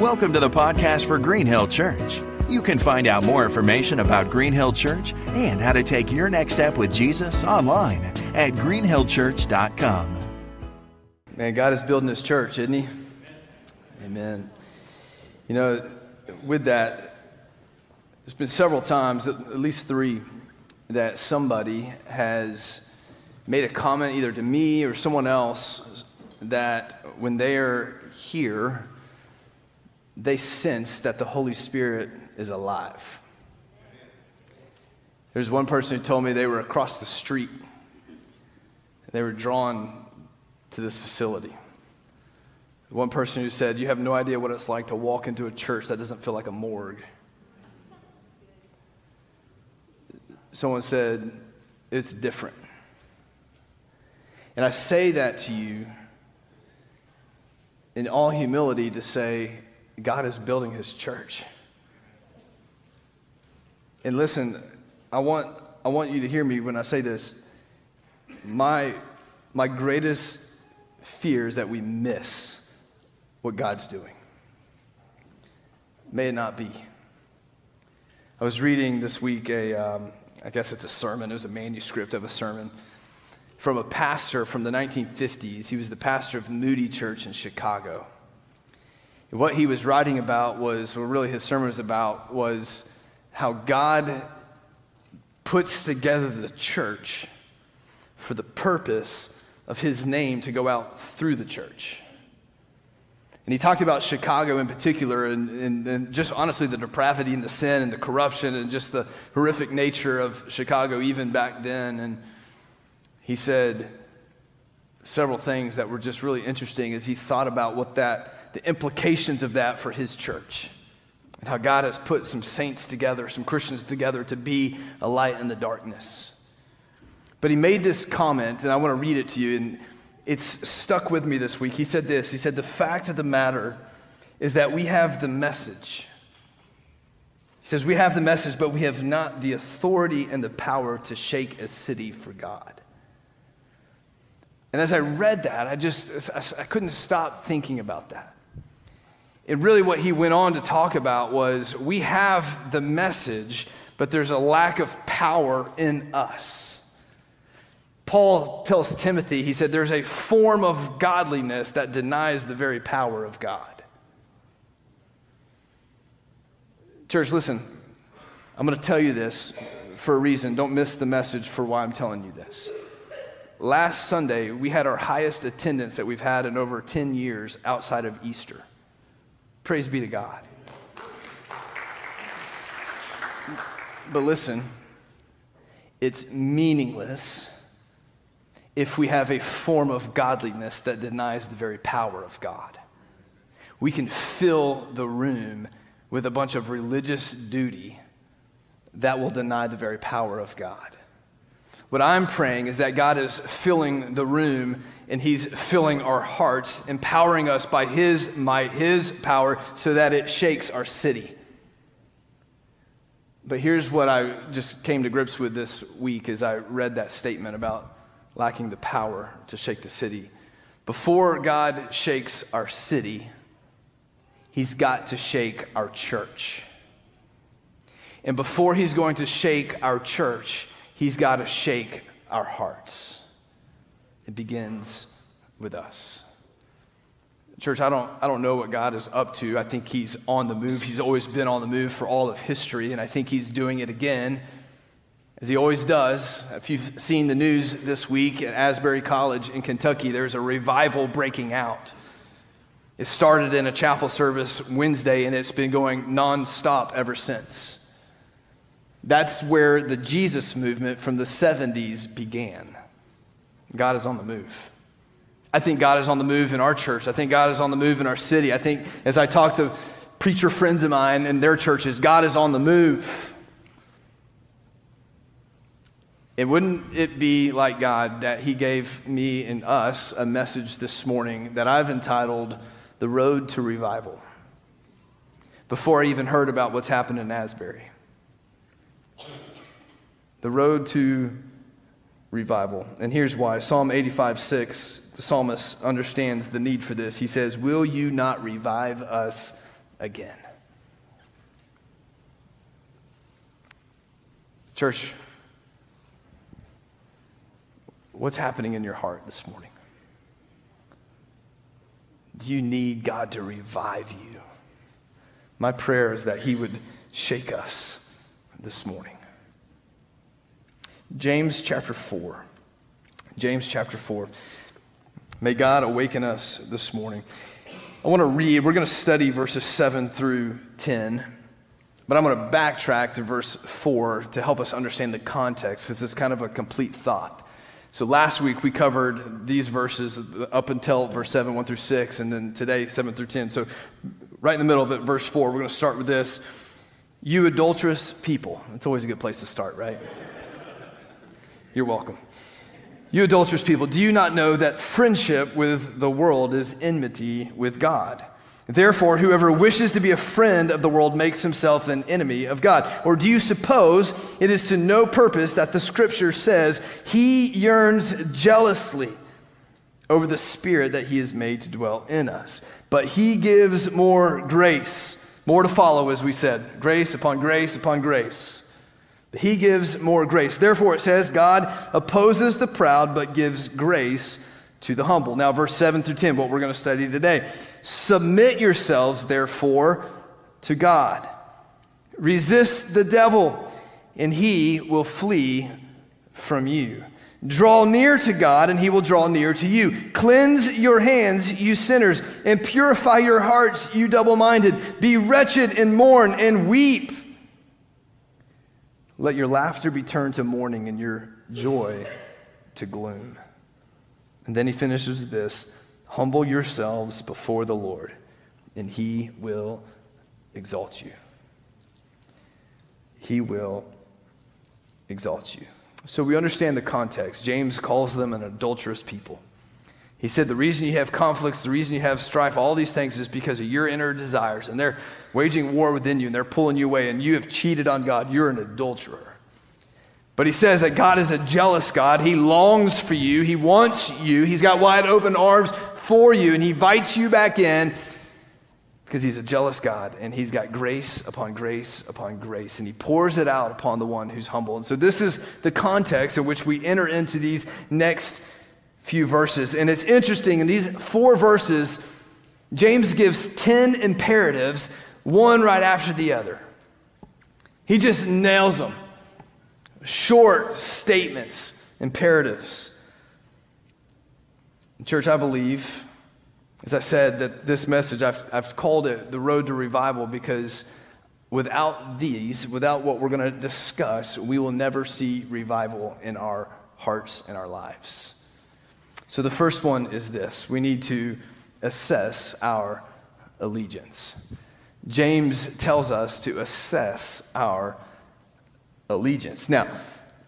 Welcome to the podcast for Green Hill Church. You can find out more information about Green Hill Church and how to take your next step with Jesus online at greenhillchurch.com. Man, God is building his church, isn't he? Amen. You know, with that, there's been several times, at least three, that somebody has made a comment either to me or someone else that when they are here, they sense that the Holy Spirit is alive. There's one person who told me they were across the street. They were drawn to this facility. One person who said, You have no idea what it's like to walk into a church that doesn't feel like a morgue. Someone said, It's different. And I say that to you in all humility to say, God is building his church. And listen, I want, I want you to hear me when I say this. My, my greatest fear is that we miss what God's doing. May it not be. I was reading this week a, um, I guess it's a sermon, it was a manuscript of a sermon from a pastor from the 1950s. He was the pastor of Moody Church in Chicago. What he was writing about was, or really his sermon was about, was how God puts together the church for the purpose of his name to go out through the church. And he talked about Chicago in particular, and, and, and, just honestly the depravity and the sin and the corruption and just the horrific nature of Chicago even back then. And he said several things that were just really interesting as he thought about what that, the implications of that for his church. And how God has put some saints together, some Christians together to be a light in the darkness. But he made this comment, and I want to read it to you, and it's stuck with me this week. He said this He said, The fact of the matter is that we have the message. He says, We have the message, but we have not the authority and the power to shake a city for God. And as I read that, I just I couldn't stop thinking about that. And really, what he went on to talk about was we have the message, but there's a lack of power in us. Paul tells Timothy, he said, there's a form of godliness that denies the very power of God. Church, listen, I'm going to tell you this for a reason. Don't miss the message for why I'm telling you this. Last Sunday, we had our highest attendance that we've had in over 10 years outside of Easter. Praise be to God. But listen, it's meaningless if we have a form of godliness that denies the very power of God. We can fill the room with a bunch of religious duty that will deny the very power of God. What I'm praying is that God is filling the room and He's filling our hearts, empowering us by His might, His power, so that it shakes our city. But here's what I just came to grips with this week as I read that statement about lacking the power to shake the city. Before God shakes our city, He's got to shake our church. And before He's going to shake our church, He's got to shake our hearts. It begins with us. Church, I don't, I don't know what God is up to. I think He's on the move. He's always been on the move for all of history, and I think He's doing it again as he always does, if you've seen the news this week at Asbury College in Kentucky, there's a revival breaking out. It started in a chapel service Wednesday and it's been going nonstop ever since. That's where the Jesus movement from the 70s began. God is on the move. I think God is on the move in our church. I think God is on the move in our city. I think as I talk to preacher friends of mine in their churches, God is on the move. And wouldn't it be like God that He gave me and us a message this morning that I've entitled The Road to Revival? Before I even heard about what's happened in Asbury. The Road to Revival. And here's why Psalm 85 6, the psalmist understands the need for this. He says, Will you not revive us again. Church, what's happening in your heart this morning? Do you need God to revive you? My prayer is that He would shake us this morning. James chapter 4. James chapter 4. May God awaken us this morning. I want to read, we're going to study verses 7 through 10, but I'm going to backtrack to verse 4 to help us understand the context because it's kind of a complete thought. So last week we covered these verses up until verse 7, 1 through 6, and then today 7 through 10. So right in the middle of it, verse 4, we're going to start with this. You adulterous people. It's always a good place to start, right? You're welcome. You adulterous people, do you not know that friendship with the world is enmity with God? Therefore, whoever wishes to be a friend of the world makes himself an enemy of God. Or do you suppose it is to no purpose that the scripture says he yearns jealously over the spirit that he has made to dwell in us? But he gives more grace, more to follow, as we said grace upon grace upon grace. He gives more grace. Therefore, it says, God opposes the proud, but gives grace to the humble. Now, verse 7 through 10, what we're going to study today. Submit yourselves, therefore, to God. Resist the devil, and he will flee from you. Draw near to God, and he will draw near to you. Cleanse your hands, you sinners, and purify your hearts, you double minded. Be wretched and mourn and weep. Let your laughter be turned to mourning and your joy to gloom. And then he finishes this Humble yourselves before the Lord, and he will exalt you. He will exalt you. So we understand the context. James calls them an adulterous people. He said the reason you have conflicts, the reason you have strife, all these things is because of your inner desires. And they're waging war within you and they're pulling you away, and you have cheated on God. You're an adulterer. But he says that God is a jealous God. He longs for you, He wants you, He's got wide open arms for you, and He invites you back in because He's a jealous God, and He's got grace upon grace upon grace, and He pours it out upon the one who's humble. And so, this is the context in which we enter into these next few verses. And it's interesting, in these four verses, James gives 10 imperatives, one right after the other. He just nails them. Short statements, imperatives. Church, I believe, as I said, that this message, I've, I've called it the road to revival because without these, without what we're going to discuss, we will never see revival in our hearts and our lives. So the first one is this we need to assess our allegiance. James tells us to assess our allegiance. Now,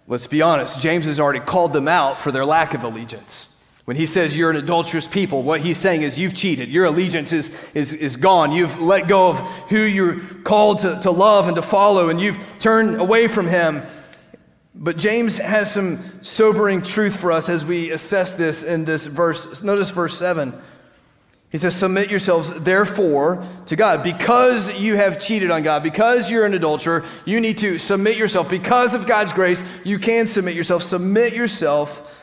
let's be honest, James has already called them out for their lack of allegiance. When he says you're an adulterous people, what he's saying is you've cheated. Your allegiance is, is, is gone. You've let go of who you're called to, to love and to follow, and you've turned away from him. But James has some sobering truth for us as we assess this in this verse. Notice verse 7. He says, Submit yourselves, therefore, to God. Because you have cheated on God, because you're an adulterer, you need to submit yourself. Because of God's grace, you can submit yourself. Submit yourself,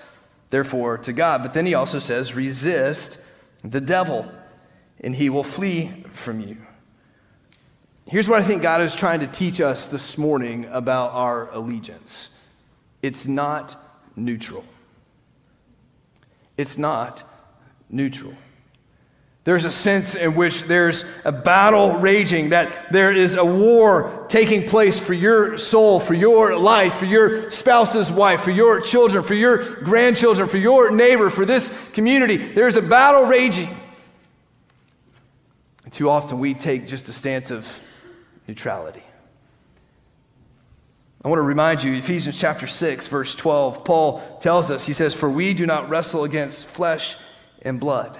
therefore, to God. But then he also says, Resist the devil, and he will flee from you. Here's what I think God is trying to teach us this morning about our allegiance it's not neutral. It's not neutral. There's a sense in which there's a battle raging, that there is a war taking place for your soul, for your life, for your spouse's wife, for your children, for your grandchildren, for your neighbor, for this community. There's a battle raging. And too often we take just a stance of neutrality. I want to remind you, Ephesians chapter 6, verse 12, Paul tells us, he says, For we do not wrestle against flesh and blood,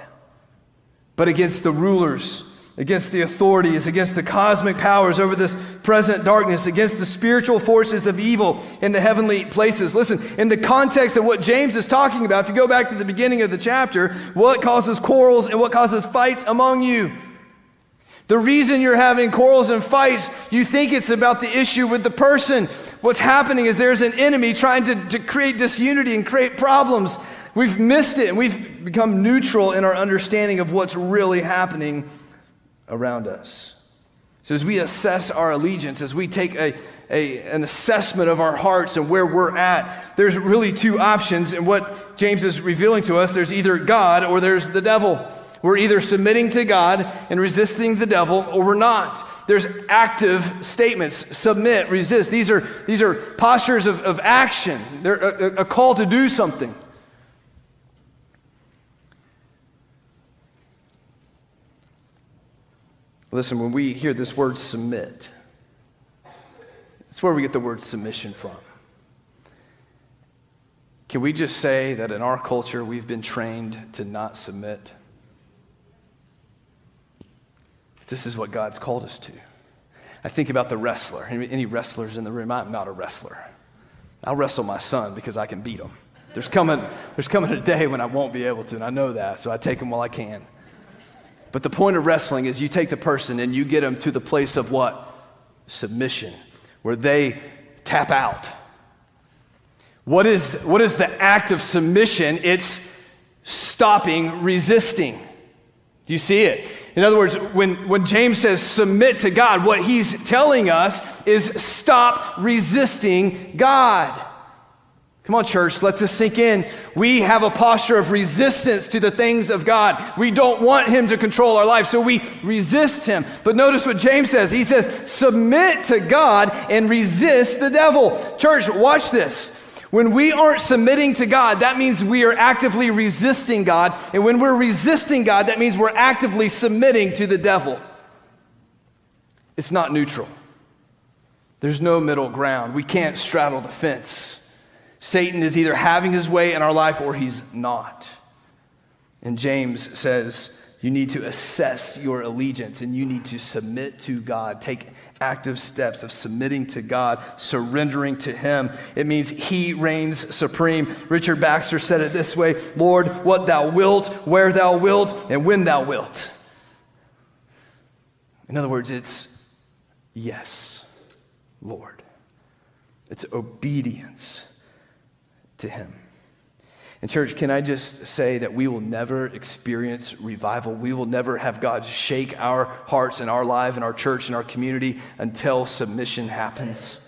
but against the rulers, against the authorities, against the cosmic powers over this present darkness, against the spiritual forces of evil in the heavenly places. Listen, in the context of what James is talking about, if you go back to the beginning of the chapter, what causes quarrels and what causes fights among you? The reason you're having quarrels and fights, you think it's about the issue with the person. What's happening is there's an enemy trying to, to create disunity and create problems. We've missed it and we've become neutral in our understanding of what's really happening around us. So, as we assess our allegiance, as we take a, a, an assessment of our hearts and where we're at, there's really two options. And what James is revealing to us there's either God or there's the devil. We're either submitting to God and resisting the devil or we're not. There's active statements submit, resist. These are, these are postures of, of action, they're a, a call to do something. Listen, when we hear this word submit, it's where we get the word submission from. Can we just say that in our culture we've been trained to not submit? This is what God's called us to. I think about the wrestler. Any wrestlers in the room? I'm not a wrestler. I'll wrestle my son because I can beat him. There's coming, there's coming a day when I won't be able to, and I know that, so I take him while I can. But the point of wrestling is you take the person and you get them to the place of what? Submission, where they tap out. What is, what is the act of submission? It's stopping resisting. Do you see it? In other words, when, when James says submit to God, what he's telling us is stop resisting God. Come on, church, let this sink in. We have a posture of resistance to the things of God. We don't want Him to control our life, so we resist Him. But notice what James says. He says, submit to God and resist the devil. Church, watch this. When we aren't submitting to God, that means we are actively resisting God. And when we're resisting God, that means we're actively submitting to the devil. It's not neutral, there's no middle ground. We can't straddle the fence. Satan is either having his way in our life or he's not. And James says, you need to assess your allegiance and you need to submit to God. Take active steps of submitting to God, surrendering to Him. It means He reigns supreme. Richard Baxter said it this way Lord, what thou wilt, where thou wilt, and when thou wilt. In other words, it's yes, Lord. It's obedience to Him. And, church, can I just say that we will never experience revival? We will never have God shake our hearts and our life and our church and our community until submission happens.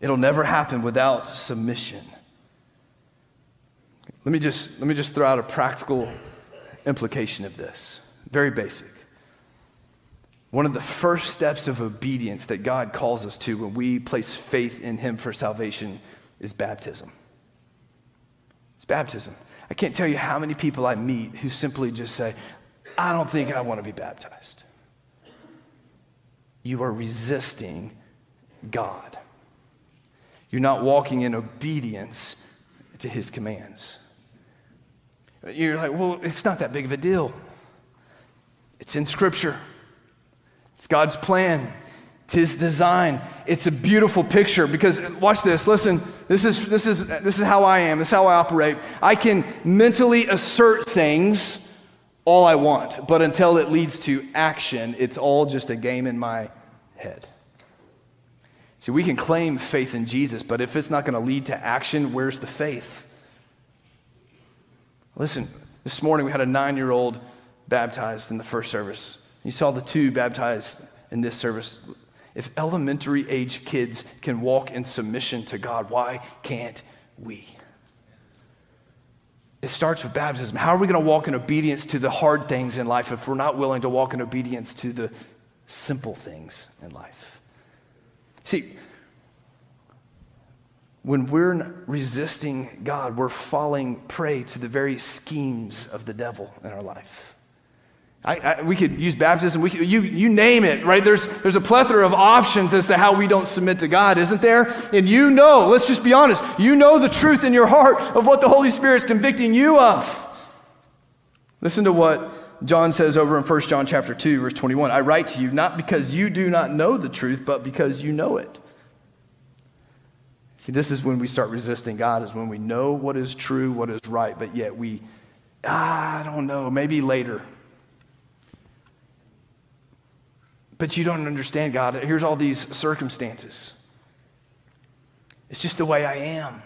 It'll never happen without submission. Let me just, let me just throw out a practical implication of this, very basic. One of the first steps of obedience that God calls us to when we place faith in Him for salvation is baptism. It's baptism. I can't tell you how many people I meet who simply just say, I don't think I want to be baptized. You are resisting God. You're not walking in obedience to his commands. You're like, well, it's not that big of a deal. It's in Scripture, it's God's plan. It's his design. It's a beautiful picture because watch this. Listen, this is this is this is how I am. This is how I operate. I can mentally assert things all I want, but until it leads to action, it's all just a game in my head. See, we can claim faith in Jesus, but if it's not going to lead to action, where's the faith? Listen, this morning we had a nine year old baptized in the first service. You saw the two baptized in this service. If elementary age kids can walk in submission to God, why can't we? It starts with baptism. How are we going to walk in obedience to the hard things in life if we're not willing to walk in obedience to the simple things in life? See, when we're resisting God, we're falling prey to the very schemes of the devil in our life. I, I, we could use baptism. We could, you, you name it, right? There's, there's a plethora of options as to how we don't submit to God, isn't there? And you know, let's just be honest, you know the truth in your heart of what the Holy Spirit's convicting you of. Listen to what John says over in 1 John chapter 2, verse 21. I write to you not because you do not know the truth, but because you know it. See, this is when we start resisting God, is when we know what is true, what is right, but yet we, ah, I don't know, maybe later. But you don't understand, God. Here's all these circumstances. It's just the way I am.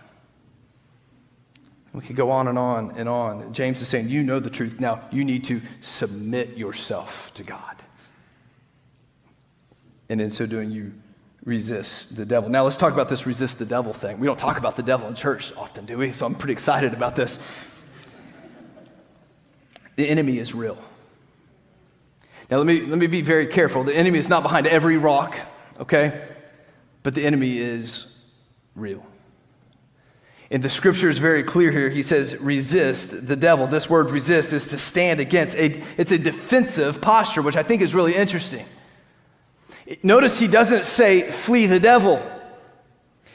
We could go on and on and on. James is saying, You know the truth. Now you need to submit yourself to God. And in so doing, you resist the devil. Now let's talk about this resist the devil thing. We don't talk about the devil in church often, do we? So I'm pretty excited about this. The enemy is real. Now let me, let me be very careful. The enemy is not behind every rock, okay? But the enemy is real. And the scripture is very clear here. He says, resist the devil. This word resist is to stand against. A, it's a defensive posture, which I think is really interesting. Notice he doesn't say, flee the devil.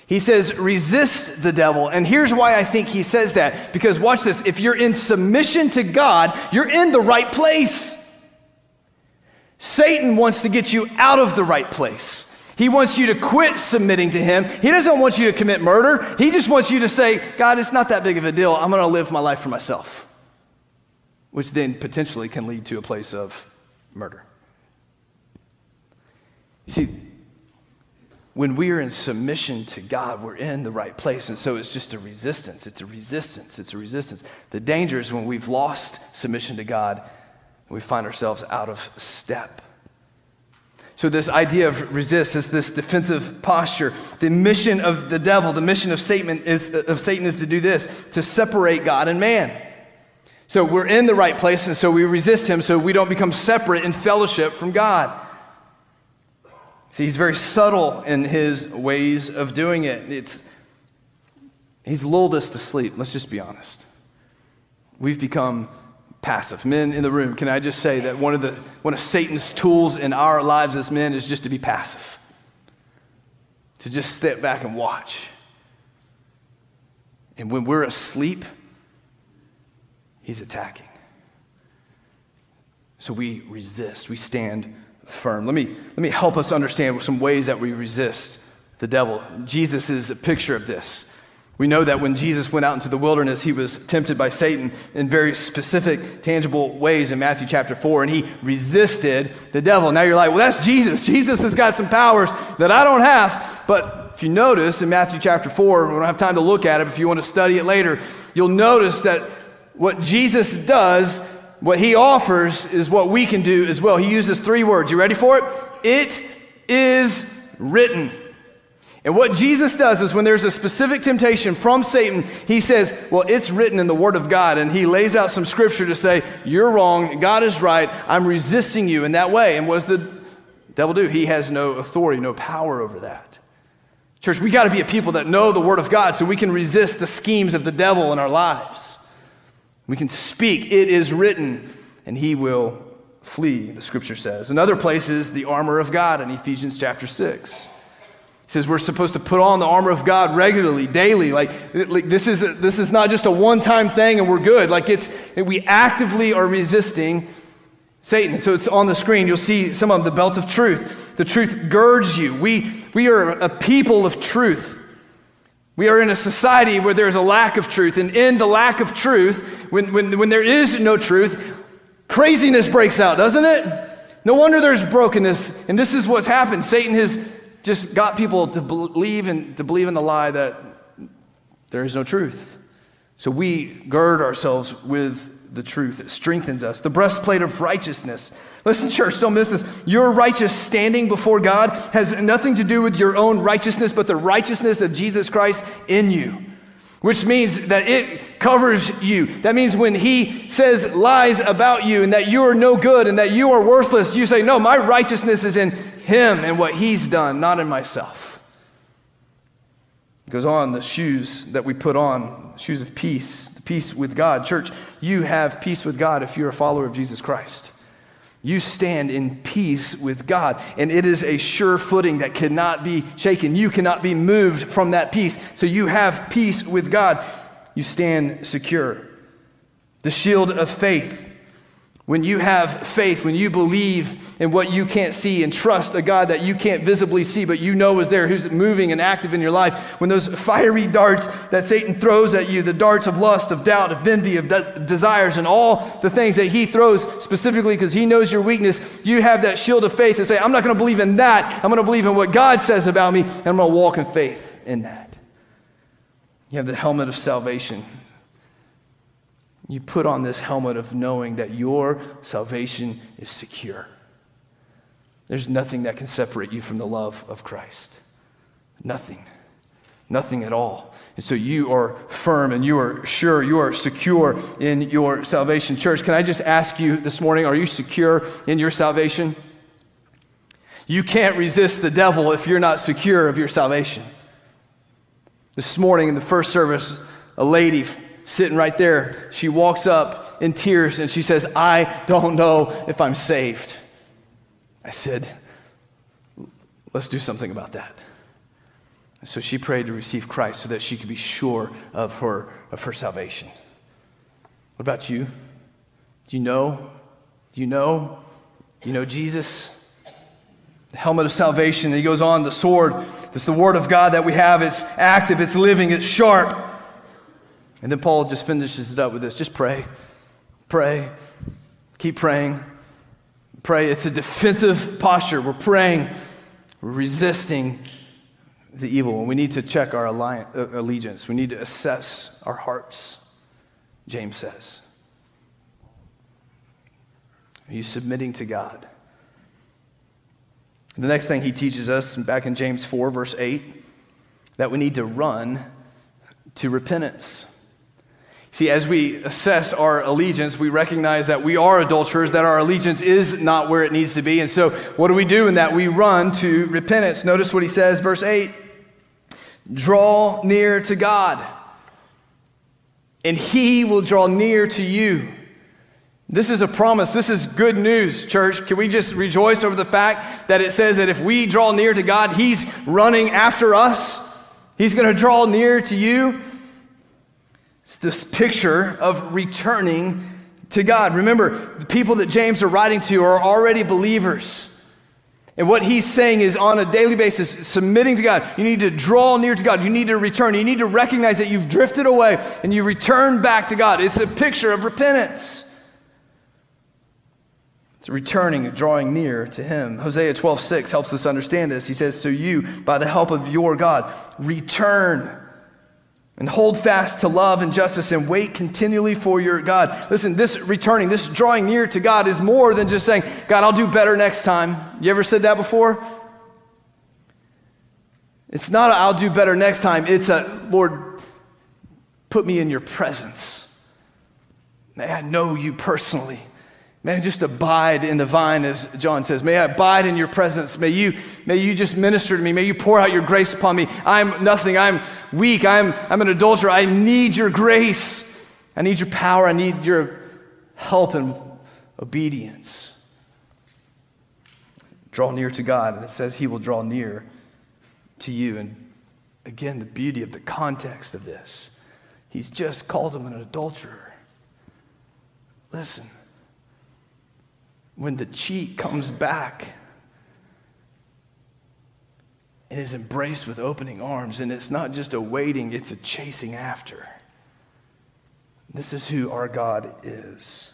He says, resist the devil. And here's why I think he says that. Because watch this if you're in submission to God, you're in the right place. Satan wants to get you out of the right place. He wants you to quit submitting to him. He doesn't want you to commit murder. He just wants you to say, God, it's not that big of a deal. I'm going to live my life for myself, which then potentially can lead to a place of murder. See, when we are in submission to God, we're in the right place. And so it's just a resistance. It's a resistance. It's a resistance. The danger is when we've lost submission to God, we find ourselves out of step. So, this idea of resist is this defensive posture. The mission of the devil, the mission of Satan is, of Satan is to do this to separate God and man. So, we're in the right place, and so we resist him so we don't become separate in fellowship from God. See, he's very subtle in his ways of doing it. It's, he's lulled us to sleep. Let's just be honest. We've become passive. Men in the room, can I just say that one of, the, one of Satan's tools in our lives as men is just to be passive, to just step back and watch. And when we're asleep, he's attacking. So we resist, we stand firm. Let me, let me help us understand some ways that we resist the devil. Jesus is a picture of this. We know that when Jesus went out into the wilderness, he was tempted by Satan in very specific, tangible ways in Matthew chapter 4, and he resisted the devil. Now you're like, well, that's Jesus. Jesus has got some powers that I don't have. But if you notice in Matthew chapter 4, we don't have time to look at it, if you want to study it later, you'll notice that what Jesus does, what he offers, is what we can do as well. He uses three words. You ready for it? It is written. And what Jesus does is when there's a specific temptation from Satan, he says, Well, it's written in the Word of God. And he lays out some scripture to say, You're wrong. God is right. I'm resisting you in that way. And what does the devil do? He has no authority, no power over that. Church, we got to be a people that know the Word of God so we can resist the schemes of the devil in our lives. We can speak, It is written, and he will flee, the scripture says. Another place is the armor of God in Ephesians chapter 6 says we're supposed to put on the armor of God regularly, daily. Like, like this, is, this is not just a one time thing and we're good. Like it's, we actively are resisting Satan. So it's on the screen. You'll see some of the belt of truth. The truth girds you. We, we are a people of truth. We are in a society where there's a lack of truth. And in the lack of truth, when, when, when there is no truth, craziness breaks out, doesn't it? No wonder there's brokenness. And this is what's happened. Satan has just got people to believe in, to believe in the lie that there is no truth. So we gird ourselves with the truth. It strengthens us. The breastplate of righteousness. Listen, church, don't miss this. Your righteous standing before God has nothing to do with your own righteousness, but the righteousness of Jesus Christ in you, which means that it covers you. That means when He says lies about you and that you are no good and that you are worthless, you say, No, my righteousness is in him and what He's done, not in myself. It goes on, the shoes that we put on, shoes of peace, peace with God. Church, you have peace with God if you're a follower of Jesus Christ. You stand in peace with God, and it is a sure footing that cannot be shaken. You cannot be moved from that peace. So you have peace with God. You stand secure. The shield of faith When you have faith, when you believe in what you can't see and trust a God that you can't visibly see, but you know is there, who's moving and active in your life, when those fiery darts that Satan throws at you, the darts of lust, of doubt, of envy, of de- desires, and all the things that he throws specifically because he knows your weakness, you have that shield of faith to say, I'm not going to believe in that. I'm going to believe in what God says about me, and I'm going to walk in faith in that. You have the helmet of salvation you put on this helmet of knowing that your salvation is secure. There's nothing that can separate you from the love of Christ. Nothing. Nothing at all. And so you are firm and you are sure, you are secure in your salvation. Church, can I just ask you this morning are you secure in your salvation? You can't resist the devil if you're not secure of your salvation. This morning in the first service, a lady sitting right there. She walks up in tears and she says, I don't know if I'm saved. I said, Let's do something about that. So she prayed to receive Christ so that she could be sure of her, of her salvation. What about you? Do you know? Do you know? Do you know Jesus? The helmet of salvation. And he goes on, the sword. It's the word of God that we have. It's active, it's living, it's sharp. And then Paul just finishes it up with this just pray, pray, keep praying. Pray. It's a defensive posture. We're praying, we're resisting the evil. And we need to check our uh, allegiance, we need to assess our hearts, James says. Are you submitting to God? The next thing he teaches us, back in James 4, verse 8, that we need to run to repentance. See, as we assess our allegiance, we recognize that we are adulterers, that our allegiance is not where it needs to be. And so, what do we do in that? We run to repentance. Notice what he says, verse 8 Draw near to God, and he will draw near to you. This is a promise. This is good news, church. Can we just rejoice over the fact that it says that if we draw near to God, he's running after us? He's going to draw near to you. This picture of returning to God. Remember, the people that James are writing to are already believers. And what he's saying is on a daily basis, submitting to God. You need to draw near to God. You need to return. You need to recognize that you've drifted away and you return back to God. It's a picture of repentance. It's returning, drawing near to Him. Hosea 12, 6 helps us understand this. He says, So you, by the help of your God, return and hold fast to love and justice and wait continually for your God. Listen, this returning, this drawing near to God is more than just saying, God, I'll do better next time. You ever said that before? It's not I'll do better next time. It's a, Lord, put me in your presence. May I know you personally. May I just abide in the vine, as John says. May I abide in your presence. May you, may you just minister to me. May you pour out your grace upon me. I'm nothing. I'm weak. I'm, I'm an adulterer. I need your grace. I need your power. I need your help and obedience. Draw near to God. And it says he will draw near to you. And again, the beauty of the context of this. He's just called him an adulterer. Listen when the cheat comes back and is embraced with opening arms, and it's not just a waiting, it's a chasing after. This is who our God is.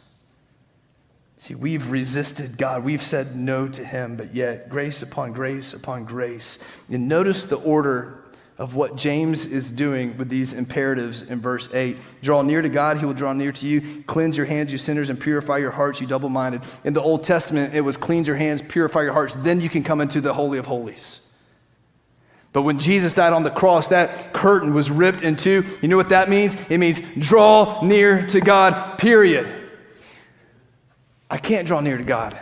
See, we've resisted God. We've said no to Him, but yet grace upon grace upon grace. And notice the order of what James is doing with these imperatives in verse 8. Draw near to God, he will draw near to you. Cleanse your hands, you sinners, and purify your hearts, you double minded. In the Old Testament, it was cleanse your hands, purify your hearts, then you can come into the Holy of Holies. But when Jesus died on the cross, that curtain was ripped in two. You know what that means? It means draw near to God, period. I can't draw near to God.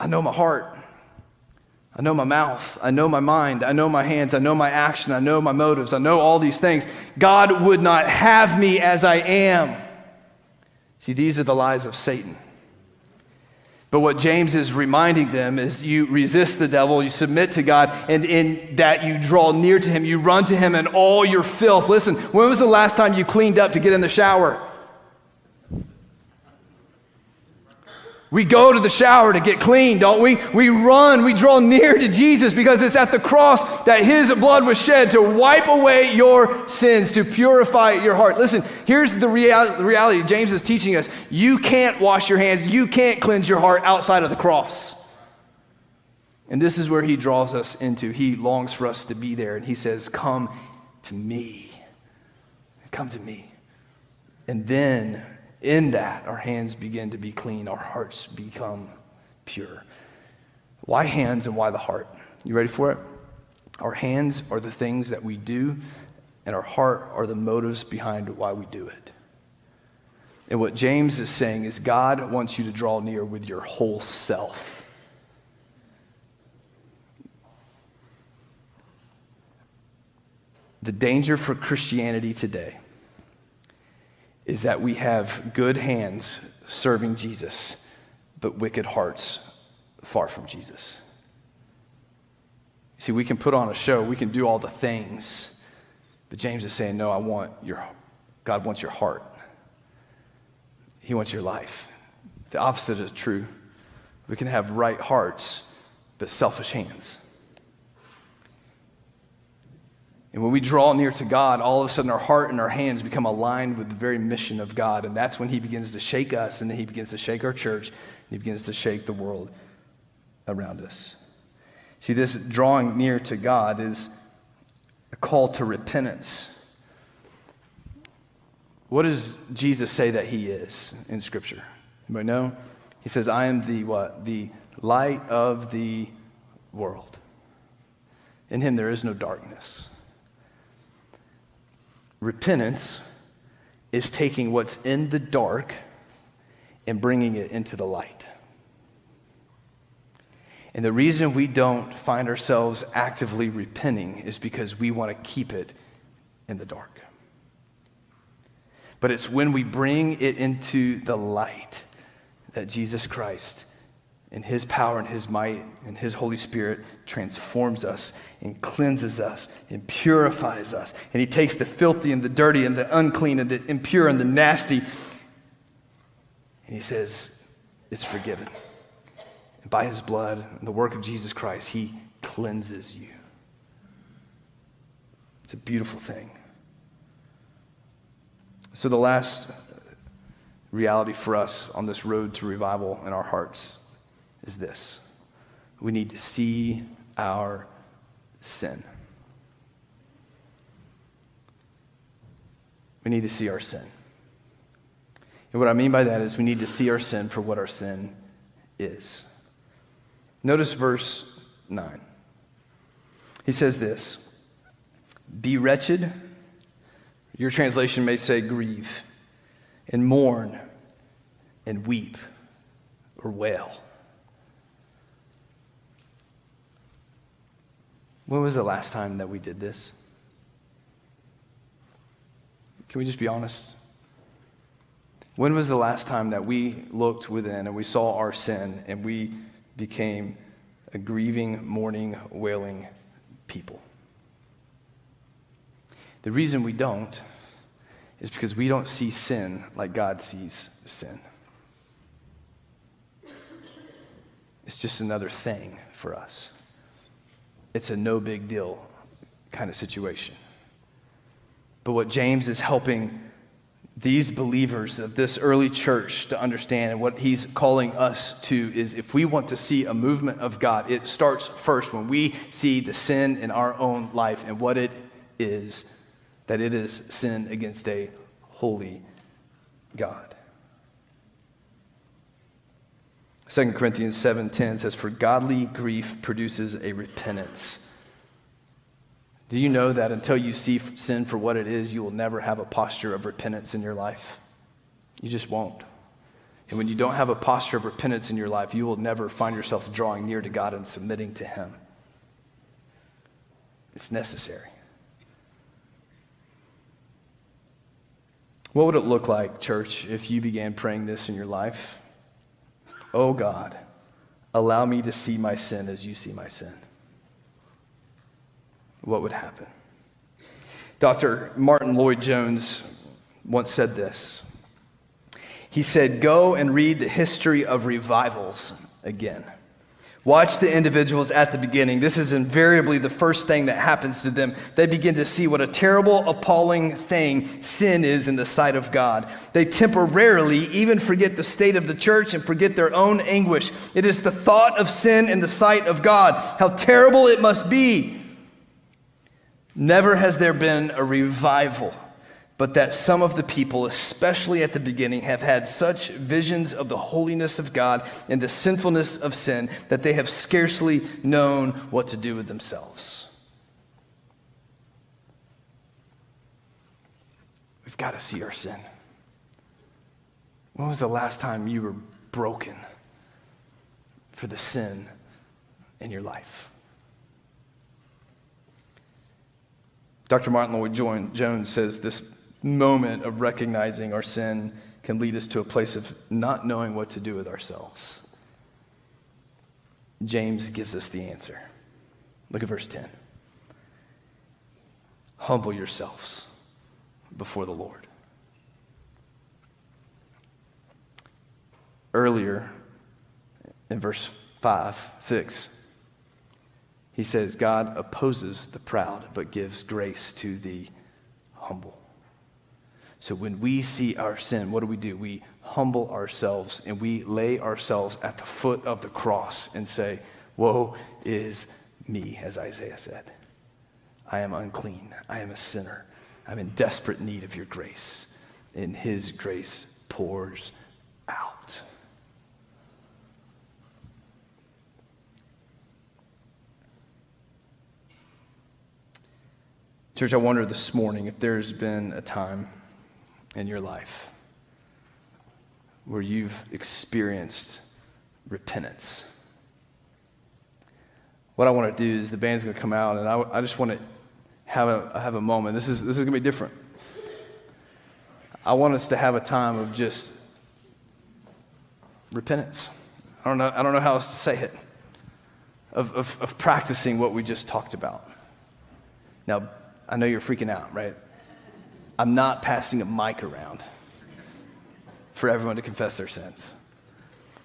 I know my heart. I know my mouth. I know my mind. I know my hands. I know my action. I know my motives. I know all these things. God would not have me as I am. See, these are the lies of Satan. But what James is reminding them is you resist the devil, you submit to God, and in that you draw near to him, you run to him in all your filth. Listen, when was the last time you cleaned up to get in the shower? We go to the shower to get clean, don't we? We run, we draw near to Jesus because it's at the cross that his blood was shed to wipe away your sins, to purify your heart. Listen, here's the real- reality James is teaching us. You can't wash your hands, you can't cleanse your heart outside of the cross. And this is where he draws us into. He longs for us to be there, and he says, Come to me. Come to me. And then in that, our hands begin to be clean, our hearts become pure. Why hands and why the heart? You ready for it? Our hands are the things that we do, and our heart are the motives behind why we do it. And what James is saying is God wants you to draw near with your whole self. The danger for Christianity today is that we have good hands serving Jesus, but wicked hearts far from Jesus. See, we can put on a show, we can do all the things, but James is saying, No, I want your, God wants your heart. He wants your life. The opposite is true. We can have right hearts, but selfish hands. And when we draw near to God, all of a sudden our heart and our hands become aligned with the very mission of God. And that's when He begins to shake us, and then He begins to shake our church, and He begins to shake the world around us. See, this drawing near to God is a call to repentance. What does Jesus say that He is in Scripture? Anybody know? He says, I am the what? The light of the world. In Him there is no darkness. Repentance is taking what's in the dark and bringing it into the light. And the reason we don't find ourselves actively repenting is because we want to keep it in the dark. But it's when we bring it into the light that Jesus Christ and His power and His might and His Holy Spirit transforms us and cleanses us and purifies us. And He takes the filthy and the dirty and the unclean and the impure and the nasty, and He says, It's forgiven. And by His blood and the work of Jesus Christ, He cleanses you. It's a beautiful thing. So, the last reality for us on this road to revival in our hearts is this we need to see our sin. We need to see our sin. And what I mean by that is we need to see our sin for what our sin is. Notice verse 9. He says this Be wretched. Your translation may say grieve, and mourn, and weep, or wail. When was the last time that we did this? Can we just be honest? When was the last time that we looked within and we saw our sin and we became a grieving, mourning, wailing people? The reason we don't is because we don't see sin like God sees sin. It's just another thing for us it's a no big deal kind of situation. But what James is helping these believers of this early church to understand and what he's calling us to is if we want to see a movement of God, it starts first when we see the sin in our own life and what it is that it is sin against a holy God. 2 Corinthians 7:10 says for godly grief produces a repentance. Do you know that until you see sin for what it is, you will never have a posture of repentance in your life? You just won't. And when you don't have a posture of repentance in your life, you will never find yourself drawing near to God and submitting to Him. It's necessary. What would it look like, church, if you began praying this in your life? Oh God, allow me to see my sin as you see my sin. What would happen? Dr. Martyn Lloyd-Jones once said this He said, Go and read the history of revivals again. Watch the individuals at the beginning. This is invariably the first thing that happens to them. They begin to see what a terrible, appalling thing sin is in the sight of God. They temporarily even forget the state of the church and forget their own anguish. It is the thought of sin in the sight of God. How terrible it must be. Never has there been a revival but that some of the people, especially at the beginning, have had such visions of the holiness of God and the sinfulness of sin that they have scarcely known what to do with themselves. We've got to see our sin. When was the last time you were broken for the sin in your life? Dr. Martyn Lloyd-Jones says this moment of recognizing our sin can lead us to a place of not knowing what to do with ourselves. James gives us the answer. Look at verse 10. Humble yourselves before the Lord. Earlier in verse 5, 6, he says, God opposes the proud, but gives grace to the humble. So when we see our sin, what do we do? We humble ourselves and we lay ourselves at the foot of the cross and say, Woe is me, as Isaiah said. I am unclean. I am a sinner. I'm in desperate need of your grace. And his grace pours out. Church, I wonder this morning if there's been a time in your life where you've experienced repentance. What I want to do is the band's going to come out, and I, I just want to have a, have a moment. This is, this is going to be different. I want us to have a time of just repentance. I don't know, I don't know how else to say it, of, of, of practicing what we just talked about. Now, I know you're freaking out, right? I'm not passing a mic around for everyone to confess their sins.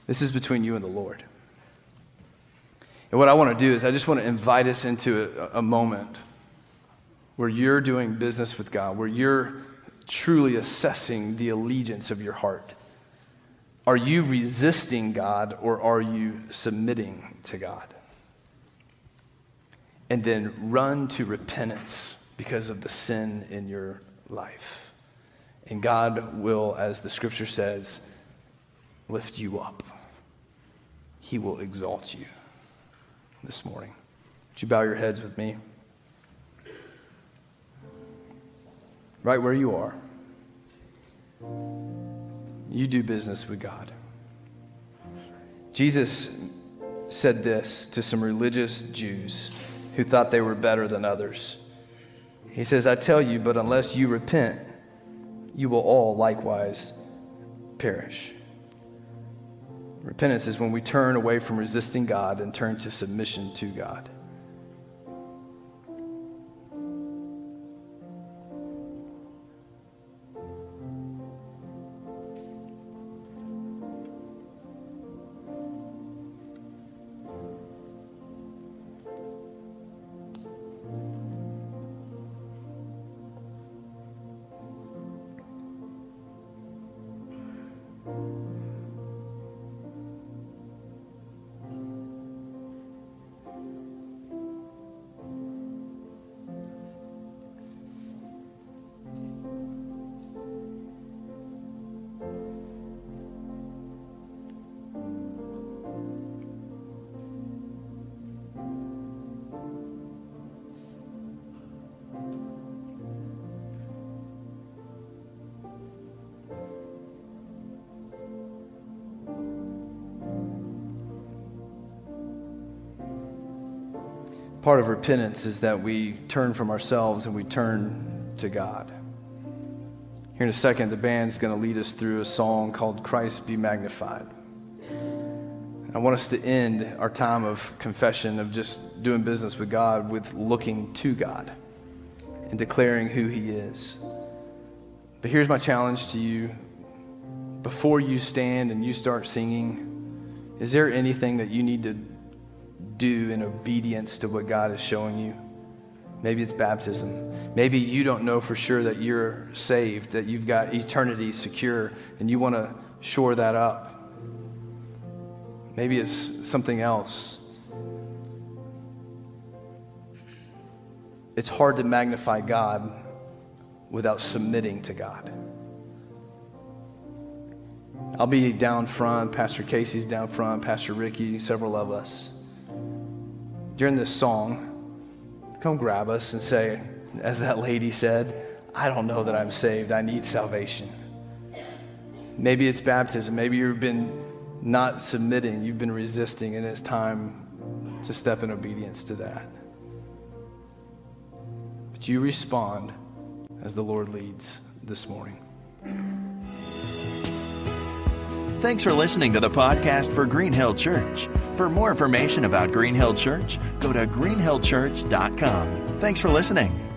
This is between you and the Lord. And what I want to do is, I just want to invite us into a, a moment where you're doing business with God, where you're truly assessing the allegiance of your heart. Are you resisting God or are you submitting to God? And then run to repentance because of the sin in your life. And God will, as the scripture says, lift you up. He will exalt you this morning. Would you bow your heads with me? Right where you are. You do business with God. Jesus said this to some religious Jews who thought they were better than others. He says, I tell you, but unless you repent, you will all likewise perish. Repentance is when we turn away from resisting God and turn to submission to God. part of repentance is that we turn from ourselves and we turn to God. Here in a second, the band's going to lead us through a song called Christ Be Magnified. I want us to end our time of confession, of just doing business with God, with looking to God and declaring who He is. But here's my challenge to you before you stand and you start singing, is there anything that you need to do in obedience to what God is showing you? Maybe it's baptism. Maybe you don't know for sure that you're saved, that you've got eternity secure, and you want to shore that up. Maybe it's something else. It's hard to magnify God without submitting to God. I'll be down front, Pastor Casey's down front, Pastor Ricky, several of us. During this song, come grab us and say, as that lady said, I don't know that I'm saved. I need salvation. Maybe it's baptism. Maybe you've been not submitting, you've been resisting, and it's time to step in obedience to that. But you respond as the Lord leads this morning. Thanks for listening to the podcast for Green Hill Church. For more information about Green Hill Church, go to greenhillchurch.com. Thanks for listening.